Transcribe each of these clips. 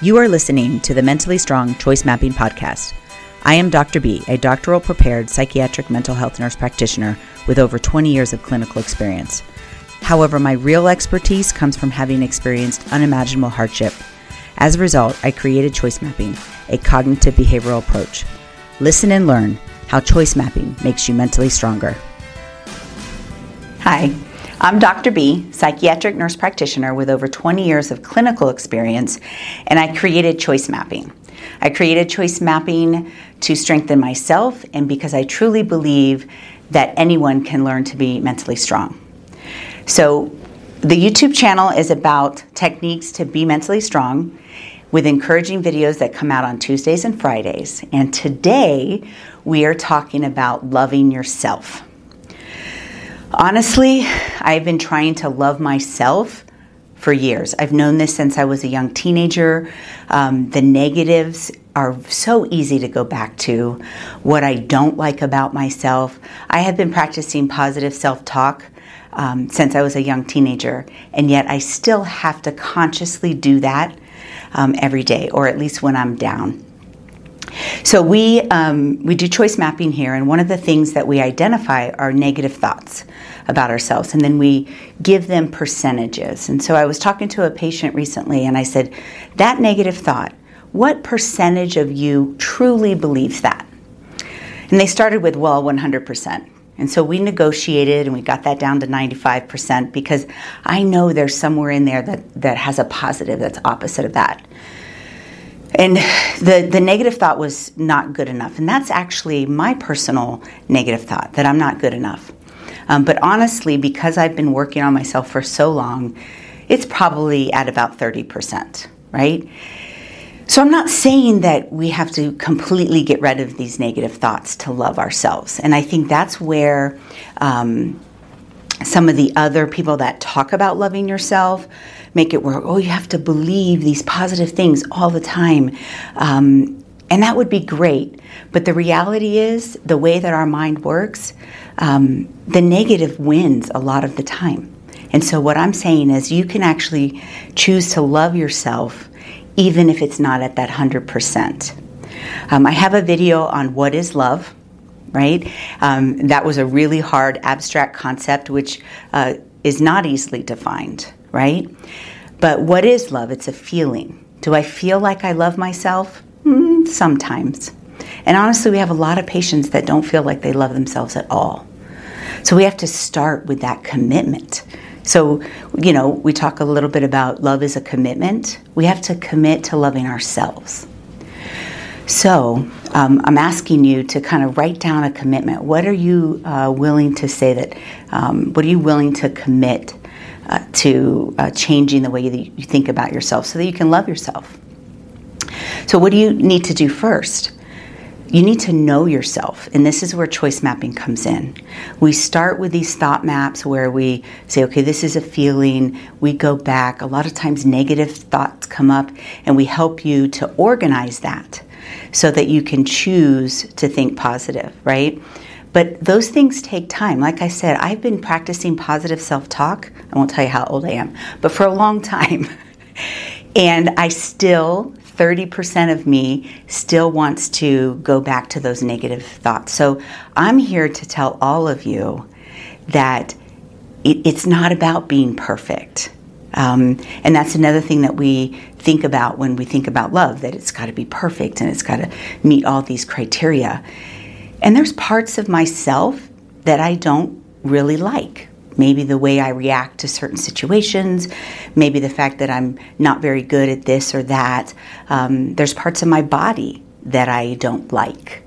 You are listening to the Mentally Strong Choice Mapping Podcast. I am Dr. B, a doctoral prepared psychiatric mental health nurse practitioner with over 20 years of clinical experience. However, my real expertise comes from having experienced unimaginable hardship. As a result, I created choice mapping, a cognitive behavioral approach. Listen and learn how choice mapping makes you mentally stronger. Hi, I'm Dr. B, psychiatric nurse practitioner with over 20 years of clinical experience, and I created choice mapping. I created choice mapping to strengthen myself and because I truly believe that anyone can learn to be mentally strong. So, the YouTube channel is about techniques to be mentally strong with encouraging videos that come out on Tuesdays and Fridays. And today we are talking about loving yourself. Honestly, I've been trying to love myself for years. I've known this since I was a young teenager. Um, the negatives are so easy to go back to. What I don't like about myself. I have been practicing positive self talk um, since I was a young teenager, and yet I still have to consciously do that um, every day, or at least when I'm down. So we um, we do choice mapping here, and one of the things that we identify are negative thoughts about ourselves, and then we give them percentages. And so I was talking to a patient recently, and I said, "That negative thought, what percentage of you truly believes that?" And they started with, "Well, 100 percent." And so we negotiated and we got that down to 95% because I know there's somewhere in there that, that has a positive that's opposite of that. And the, the negative thought was not good enough. And that's actually my personal negative thought that I'm not good enough. Um, but honestly, because I've been working on myself for so long, it's probably at about 30%, right? So I'm not saying that we have to completely get rid of these negative thoughts to love ourselves. And I think that's where um, some of the other people that talk about loving yourself make it work. oh, you have to believe these positive things all the time. Um, and that would be great. But the reality is, the way that our mind works, um, the negative wins a lot of the time. And so, what I'm saying is, you can actually choose to love yourself even if it's not at that 100%. Um, I have a video on what is love, right? Um, that was a really hard abstract concept, which uh, is not easily defined right? But what is love? It's a feeling. Do I feel like I love myself? Mm, sometimes. And honestly, we have a lot of patients that don't feel like they love themselves at all. So we have to start with that commitment. So, you know, we talk a little bit about love is a commitment. We have to commit to loving ourselves. So, um, I'm asking you to kind of write down a commitment. What are you uh, willing to say that, um, what are you willing to commit uh, to uh, changing the way that you think about yourself so that you can love yourself. So, what do you need to do first? You need to know yourself, and this is where choice mapping comes in. We start with these thought maps where we say, okay, this is a feeling. We go back. A lot of times, negative thoughts come up, and we help you to organize that so that you can choose to think positive, right? But those things take time. Like I said, I've been practicing positive self talk. I won't tell you how old I am, but for a long time. and I still, 30% of me still wants to go back to those negative thoughts. So I'm here to tell all of you that it, it's not about being perfect. Um, and that's another thing that we think about when we think about love that it's got to be perfect and it's got to meet all these criteria. And there's parts of myself that I don't really like. Maybe the way I react to certain situations, maybe the fact that I'm not very good at this or that. Um, there's parts of my body that I don't like.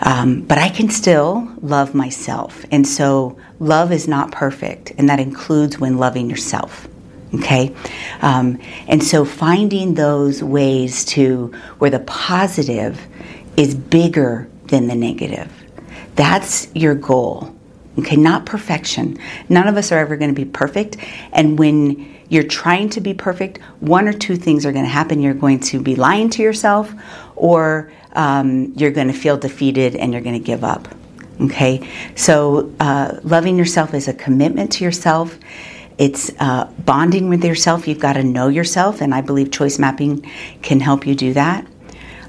Um, but I can still love myself. And so love is not perfect, and that includes when loving yourself. Okay? Um, and so finding those ways to where the positive is bigger than the negative. That's your goal. Okay, not perfection. None of us are ever going to be perfect. And when you're trying to be perfect, one or two things are going to happen. You're going to be lying to yourself, or um, you're going to feel defeated and you're going to give up. Okay, so uh, loving yourself is a commitment to yourself. It's uh, bonding with yourself. You've got to know yourself, and I believe choice mapping can help you do that.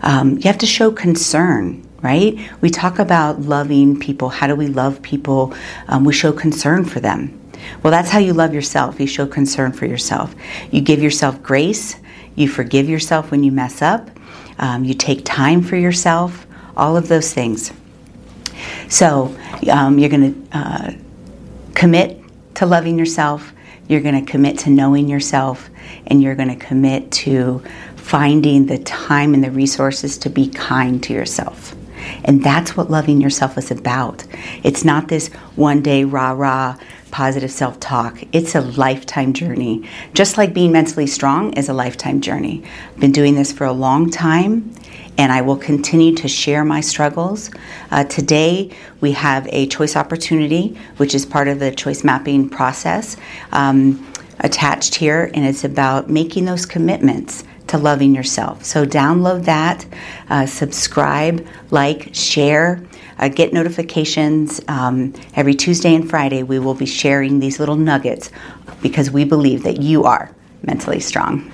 Um, you have to show concern, right? We talk about loving people. How do we love people? Um, we show concern for them. Well, that's how you love yourself. You show concern for yourself. You give yourself grace. You forgive yourself when you mess up. Um, you take time for yourself. All of those things. So um, you're going to uh, commit to loving yourself. You're going to commit to knowing yourself, and you're going to commit to finding the time and the resources to be kind to yourself. And that's what loving yourself is about. It's not this one day rah rah positive self talk. It's a lifetime journey. Just like being mentally strong is a lifetime journey. I've been doing this for a long time and I will continue to share my struggles. Uh, today, we have a choice opportunity, which is part of the choice mapping process. Um, attached here, and it's about making those commitments to loving yourself. So, download that, uh, subscribe, like, share. Uh, get notifications um, every Tuesday and Friday. We will be sharing these little nuggets because we believe that you are mentally strong.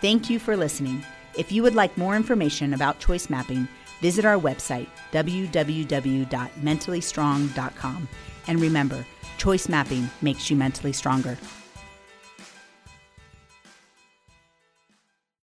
Thank you for listening. If you would like more information about choice mapping, visit our website, www.mentallystrong.com. And remember, choice mapping makes you mentally stronger.